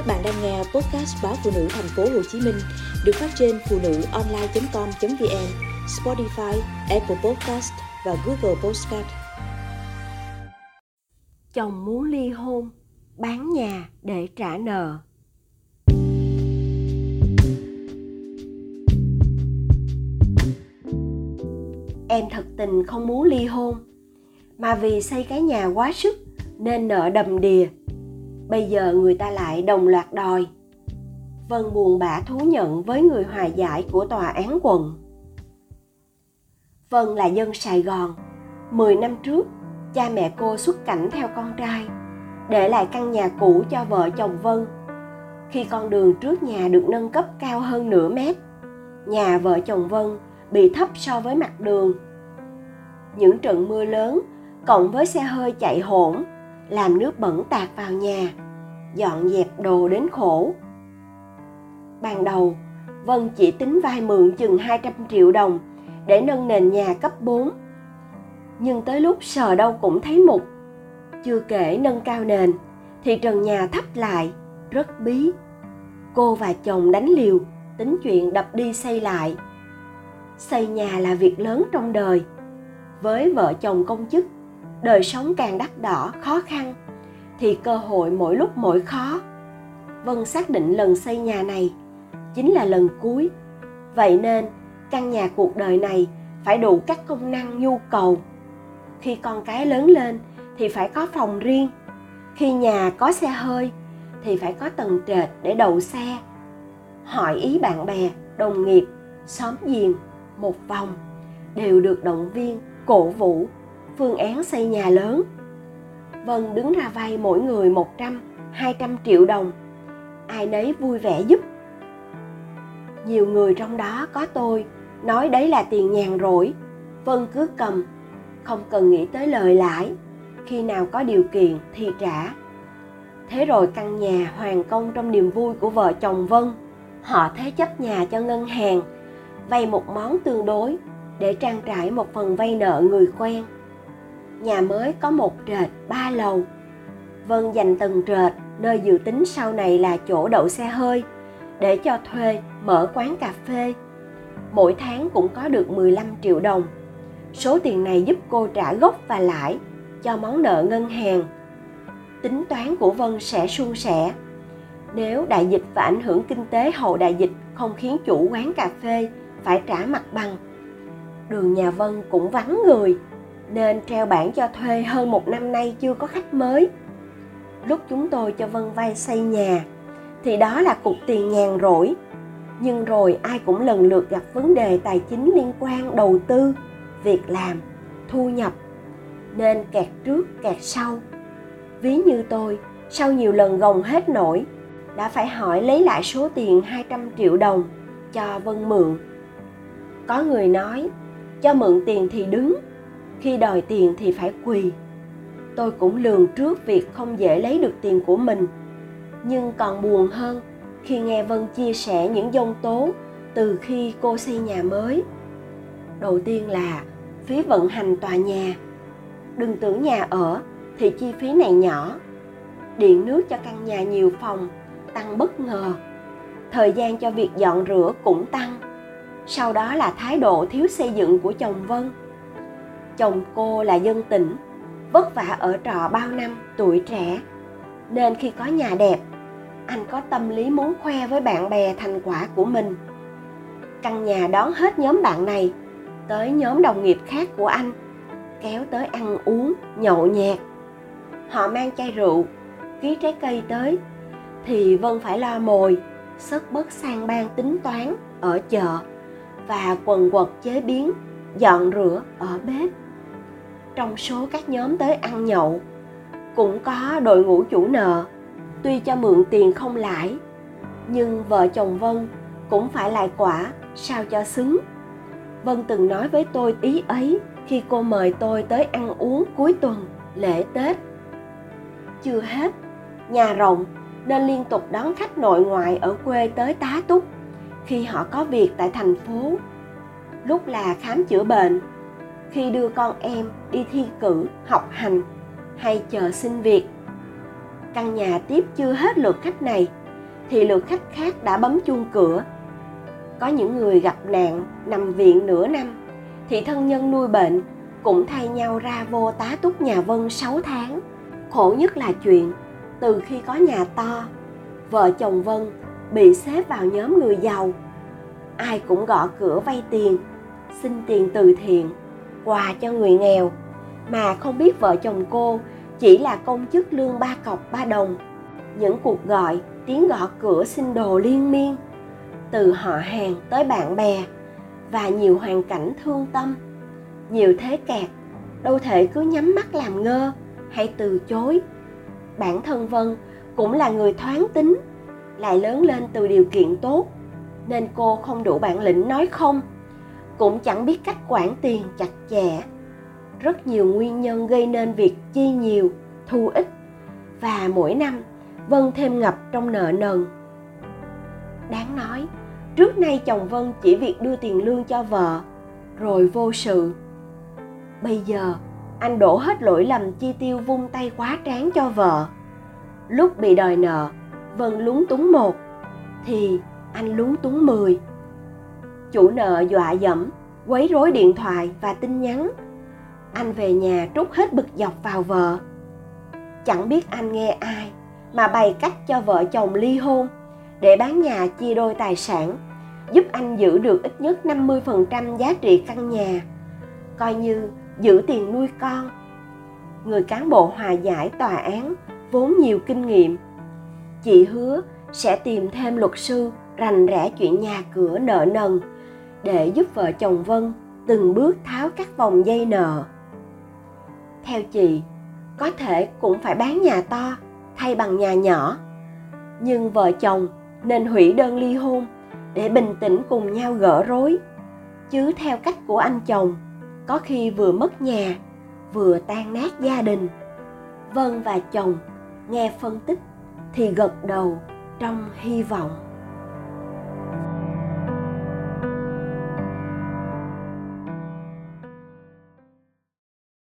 Các bạn đang nghe podcast báo phụ nữ thành phố Hồ Chí Minh được phát trên phụ nữ online.com.vn, Spotify, Apple Podcast và Google Podcast. Chồng muốn ly hôn, bán nhà để trả nợ. Em thật tình không muốn ly hôn, mà vì xây cái nhà quá sức nên nợ đầm đìa bây giờ người ta lại đồng loạt đòi. Vân buồn bã thú nhận với người hòa giải của tòa án quận. Vân là dân sài gòn. 10 năm trước cha mẹ cô xuất cảnh theo con trai để lại căn nhà cũ cho vợ chồng vân. Khi con đường trước nhà được nâng cấp cao hơn nửa mét nhà vợ chồng vân bị thấp so với mặt đường. Những trận mưa lớn cộng với xe hơi chạy hỗn làm nước bẩn tạt vào nhà, dọn dẹp đồ đến khổ. Ban đầu, Vân chỉ tính vay mượn chừng 200 triệu đồng để nâng nền nhà cấp 4. Nhưng tới lúc sờ đâu cũng thấy mục. Chưa kể nâng cao nền, thì trần nhà thấp lại, rất bí. Cô và chồng đánh liều, tính chuyện đập đi xây lại. Xây nhà là việc lớn trong đời. Với vợ chồng công chức đời sống càng đắt đỏ khó khăn thì cơ hội mỗi lúc mỗi khó. Vân xác định lần xây nhà này chính là lần cuối. Vậy nên, căn nhà cuộc đời này phải đủ các công năng, nhu cầu. Khi con cái lớn lên thì phải có phòng riêng. Khi nhà có xe hơi thì phải có tầng trệt để đậu xe. Hỏi ý bạn bè, đồng nghiệp, xóm giềng, một vòng đều được động viên, cổ vũ, phương án xây nhà lớn. Vân đứng ra vay mỗi người 100, 200 triệu đồng. Ai nấy vui vẻ giúp. Nhiều người trong đó có tôi nói đấy là tiền nhàn rỗi. Vân cứ cầm, không cần nghĩ tới lời lãi. Khi nào có điều kiện thì trả. Thế rồi căn nhà hoàn công trong niềm vui của vợ chồng Vân. Họ thế chấp nhà cho ngân hàng, vay một món tương đối để trang trải một phần vay nợ người quen nhà mới có một trệt ba lầu. Vân dành từng trệt, nơi dự tính sau này là chỗ đậu xe hơi, để cho thuê, mở quán cà phê. Mỗi tháng cũng có được 15 triệu đồng. Số tiền này giúp cô trả gốc và lãi cho món nợ ngân hàng. Tính toán của vân sẽ suôn sẻ. Nếu đại dịch và ảnh hưởng kinh tế hậu đại dịch không khiến chủ quán cà phê phải trả mặt bằng, đường nhà vân cũng vắng người nên treo bảng cho thuê hơn một năm nay chưa có khách mới. Lúc chúng tôi cho Vân vay xây nhà, thì đó là cục tiền nhàn rỗi. Nhưng rồi ai cũng lần lượt gặp vấn đề tài chính liên quan đầu tư, việc làm, thu nhập. Nên kẹt trước, kẹt sau. Ví như tôi, sau nhiều lần gồng hết nổi, đã phải hỏi lấy lại số tiền 200 triệu đồng cho Vân mượn. Có người nói, cho mượn tiền thì đứng, khi đòi tiền thì phải quỳ. Tôi cũng lường trước việc không dễ lấy được tiền của mình. Nhưng còn buồn hơn khi nghe vân chia sẻ những dông tố từ khi cô xây nhà mới. Đầu tiên là phí vận hành tòa nhà. Đừng tưởng nhà ở thì chi phí này nhỏ. Điện nước cho căn nhà nhiều phòng, tăng bất ngờ. Thời gian cho việc dọn rửa cũng tăng. Sau đó là thái độ thiếu xây dựng của chồng vân chồng cô là dân tỉnh, vất vả ở trọ bao năm, tuổi trẻ. Nên khi có nhà đẹp, anh có tâm lý muốn khoe với bạn bè thành quả của mình. Căn nhà đón hết nhóm bạn này, tới nhóm đồng nghiệp khác của anh, kéo tới ăn uống, nhậu nhẹt. Họ mang chai rượu, ký trái cây tới, thì vân phải lo mồi sất bớt sang ban tính toán ở chợ và quần quật chế biến, dọn rửa ở bếp trong số các nhóm tới ăn nhậu. Cũng có đội ngũ chủ nợ, tuy cho mượn tiền không lãi, nhưng vợ chồng vân cũng phải lại quả, sao cho xứng. Vân từng nói với tôi ý ấy khi cô mời tôi tới ăn uống cuối tuần, lễ tết. Chưa hết, nhà rộng nên liên tục đón khách nội ngoại ở quê tới tá túc khi họ có việc tại thành phố. Lúc là khám chữa bệnh khi đưa con em đi thi cử học hành hay chờ xin việc căn nhà tiếp chưa hết lượt khách này thì lượt khách khác đã bấm chuông cửa có những người gặp nạn nằm viện nửa năm thì thân nhân nuôi bệnh cũng thay nhau ra vô tá túc nhà Vân 6 tháng. Khổ nhất là chuyện, từ khi có nhà to, vợ chồng Vân bị xếp vào nhóm người giàu. Ai cũng gõ cửa vay tiền, xin tiền từ thiện, quà cho người nghèo, mà không biết vợ chồng cô chỉ là công chức lương ba cọc ba đồng. Những cuộc gọi, tiếng gõ cửa xin đồ liên miên, từ họ hàng tới bạn bè và nhiều hoàn cảnh thương tâm. Nhiều thế kẹt đâu thể cứ nhắm mắt làm ngơ hay từ chối. Bản thân vân cũng là người thoáng tính lại lớn lên từ điều kiện tốt nên cô không đủ bản lĩnh nói không cũng chẳng biết cách quản tiền chặt chẽ. Rất nhiều nguyên nhân gây nên việc chi nhiều, thu ít, và mỗi năm vân thêm ngập trong nợ nần. Đáng nói, trước nay chồng vân chỉ việc đưa tiền lương cho vợ, rồi vô sự. Bây giờ, anh đổ hết lỗi lầm chi tiêu vung tay quá tráng cho vợ. Lúc bị đòi nợ, vân lúng túng một, thì anh lúng túng mười chủ nợ dọa dẫm, quấy rối điện thoại và tin nhắn. Anh về nhà trút hết bực dọc vào vợ. Chẳng biết anh nghe ai mà bày cách cho vợ chồng ly hôn để bán nhà chia đôi tài sản, giúp anh giữ được ít nhất 50% giá trị căn nhà, coi như giữ tiền nuôi con. Người cán bộ hòa giải tòa án vốn nhiều kinh nghiệm. Chị hứa sẽ tìm thêm luật sư rành rẽ chuyện nhà cửa nợ nần để giúp vợ chồng vân từng bước tháo các vòng dây nợ. Theo chị, có thể cũng phải bán nhà to thay bằng nhà nhỏ. Nhưng vợ chồng nên hủy đơn ly hôn để bình tĩnh cùng nhau gỡ rối. Chứ theo cách của anh chồng, có khi vừa mất nhà, vừa tan nát gia đình. Vân và chồng nghe phân tích thì gật đầu trong hy vọng.